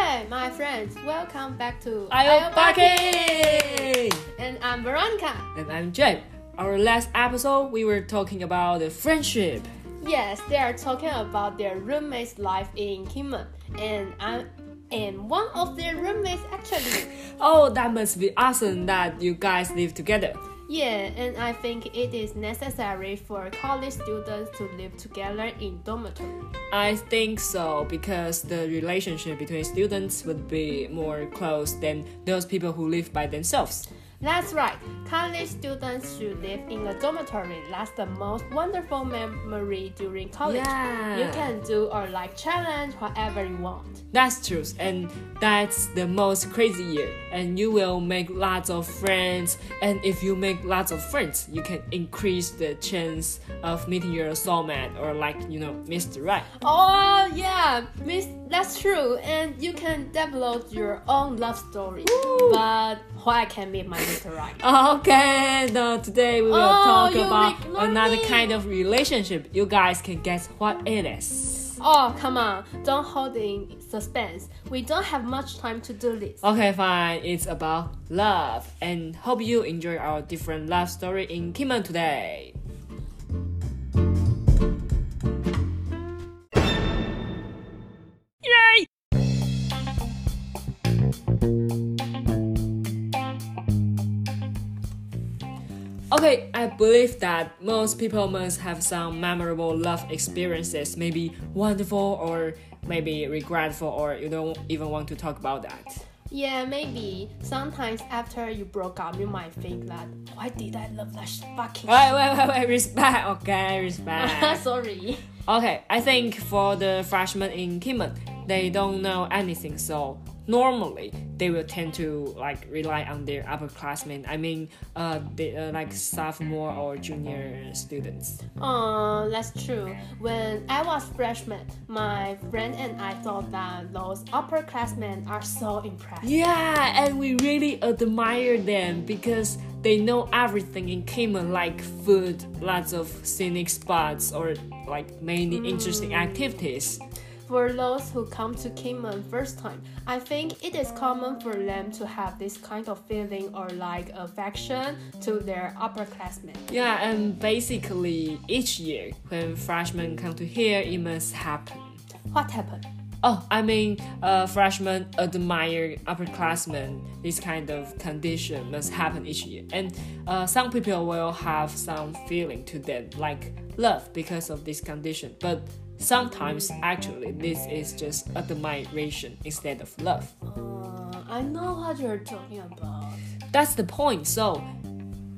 Hey, my friends, welcome back to Ayobaki! And I'm Veronica. And I'm Jay. Our last episode, we were talking about the friendship. Yes, they are talking about their roommates' life in Kinmen, and I'm and one of their roommates actually. Oh, that must be awesome that you guys live together. Yeah, and I think it is necessary for college students to live together in dormitory. I think so because the relationship between students would be more close than those people who live by themselves. That's right. College students should live in a dormitory. That's the most wonderful memory during college. Yeah. You can do or like challenge whatever you want. That's true, and that's the most crazy year. And you will make lots of friends. And if you make lots of friends, you can increase the chance of meeting your soulmate or like you know Mr. Right. Oh yeah, Miss. That's true. And you can develop your own love story. But why I can meet my Okay, no, today we will Oh, talk about another me. kind of relationship. You guys can guess what it is. Oh come on, don't hold in suspense. We don't have much time to do this. Okay, fine. It's about love, and hope you enjoy our different love story in Kinmen today. That most people must have some memorable love experiences, maybe wonderful or maybe regretful, or you don't even want to talk about that. Yeah, maybe. Sometimes after you broke up, you might think that why did I love that fucking Wait, wait, wait, wait, respect, okay, respect. Sorry. okay, I think for the freshmen in Kinmen, they don't know anything, so normally they will tend to like rely on their upperclassmen. I mean, uh, they, uh, like sophomore or junior students. Oh, that's true. When I was freshman, my friend and I thought that those upperclassmen are so impressive. Yeah, and we really admire them because they know everything in Kinmen, like food, lots of scenic spots, or like many interesting activities. For those who come to Kinmen first time, I think it is common for them to have this kind of feeling or like affection to their upperclassmen. Yeah, and basically each year when freshmen come to here, it must happen. What happened? Oh, I mean, uh, freshmen admire upperclassmen. This kind of condition must happen each year, and uh, some people will have some feeling to them, like love, because of this condition. But sometimes, actually, this is just admiration instead of love. Uh, I know what you're talking about. That's the point. So,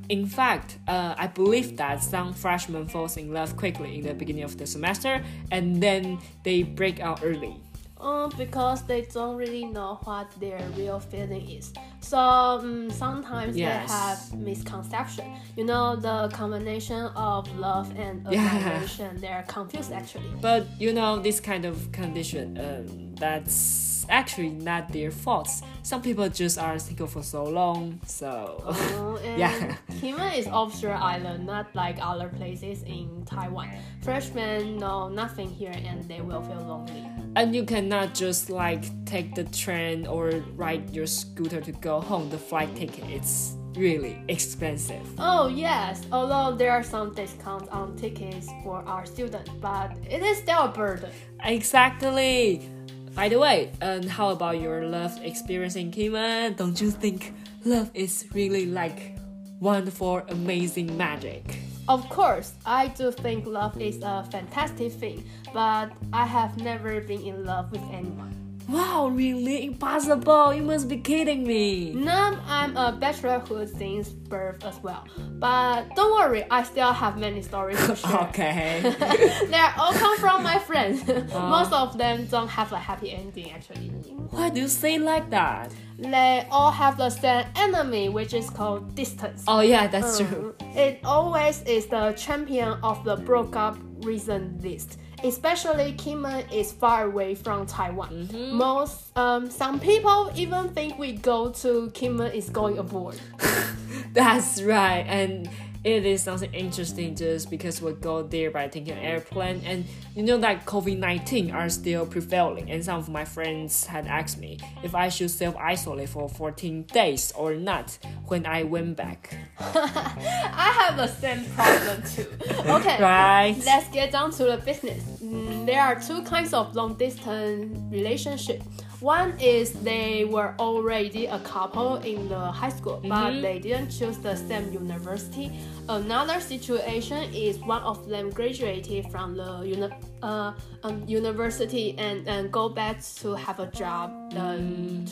in fact, uh, I believe that some freshmen falls in love quickly in the beginning of the semester, and then they break out early. Uh, because they don't really know what their real feeling is. So um, sometimes Yes. they have misconception. You know, the combination of love and Yeah. admiration, they're confused actually. But you know, this kind of condition, um, that's actually not their faults. Some people just are single for so long, so Oh, Yeah. Kinmen is offshore island, not like other places in Taiwan. Freshmen know nothing here and they will feel lonely. And you cannot just like take the train or ride your scooter to go home. The flight ticket it's really expensive. Oh yes, although there are some discounts on tickets for our students, but it is still a burden. Exactly. By the way, and how about your love experience in Kinmen? Don't you think love is really like wonderful, amazing magic? Of course, I do think love is a fantastic thing, but I have never been in love with anyone. Wow, really impossible! You must be kidding me. Now I'm a bachelor who since birth as well, but don't worry, I still have many stories to share. Okay. they all come from my friends. Most of them don't have a happy ending actually. Why do you say like that? They all have the same enemy, which is called distance. Oh yeah, that's true. Um, It always is the champion of the broke up reason list. Especially Kinmen is far away from Taiwan. Mm-hmm. Most um, some people even think we go to Kinmen is going abroad. That's right. And it is something interesting just because we go there by taking an airplane and you know that COVID-19 are still prevailing and some of my friends had asked me if I should self-isolate for 14 days or not when I went back. I have the same problem too. Okay, right. let's get down to the business. Mm, there are two kinds of long distance relationship. One is they were already a couple in the high school, but Mhm. they didn't choose the same university. Another situation is one of them graduated from the uni- uh, um, university and, and go back to have a job uh,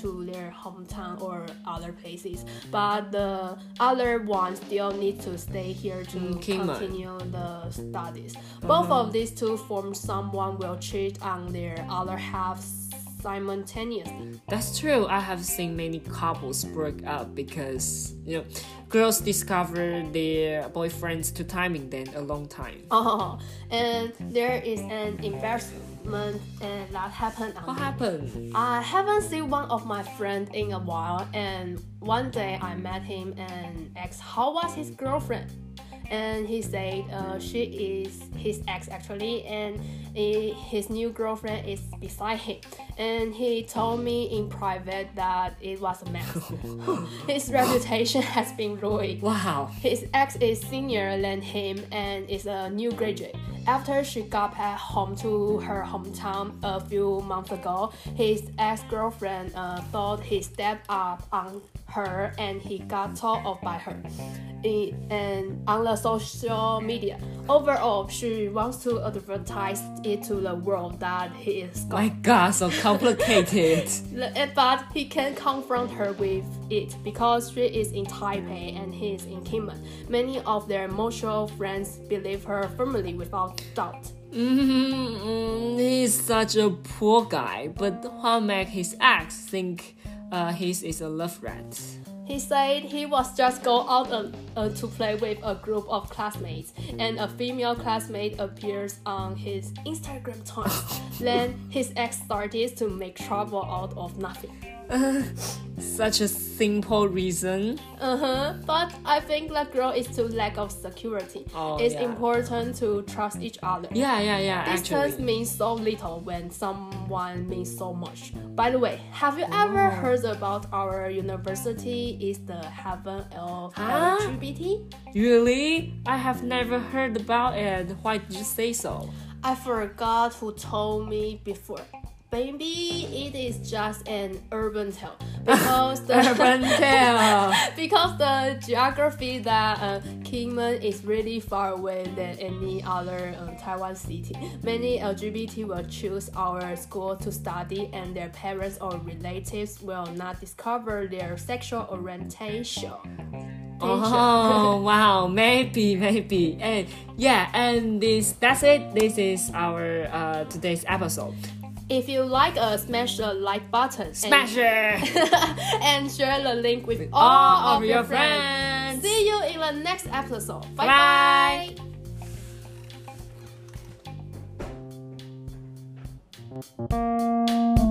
to their hometown or other places. But the other one still need to stay here to Mm, continue the studies. Both Uh-huh. of these two form someone will cheat on their other half simultaneously. That's true. I have seen many couples break up because you know girls discover their boyfriends to timing them a long time. Oh, and there is an embarrassment and that happened What happened? I haven't seen one of my friends in a while, and one day I met him and asked how was his girlfriend, and he said uh, she is his ex actually, and his new girlfriend is beside him, and he told me in private that it was a mess. his reputation has been ruined. Wow. His ex is senior than him and is a new graduate. After she got back home to her hometown a few months ago, his ex girlfriend uh, thought he stepped up on her and he got told off by her. In, and on the social media, overall, she wants to advertise it to the world that he is gone. My God, so complicated. But he can confront her with it because she is in Taipei and he is in Kinmen. Many of their mutual friends believe her firmly without doubt. mm, he's such a poor guy, but what make his ex think uh, his is a love rat? He said he was just go out uh, uh, to play with a group of classmates, and a female classmate appears on his Instagram times. then his ex started to make trouble out of nothing. Such a simple reason. Uh huh. But I think that girl is too lack of security. Oh, it's yeah. important to trust each other. Yeah, yeah, yeah. Distance Actually, means so little when someone means so much. By the way, have you ever heard about our university is the heaven of Huh? LGBT? really, I have never heard about it. Why did you say so? I forgot who told me before. Maybe it is just an urban tale because the Urban tale. because the geography that uh, Kinmen is really far away than any other uh, Taiwan city. Many LGBT will choose our school to study, and their parents or relatives will not discover their sexual orientation. Oh wow, maybe, maybe, and yeah, and this that's it. This is our uh, today's episode. If you like us, smash the like button Smash it! and, and share the link with, all, all of your friends. friends. See you in the next episode. Bye Bye. bye.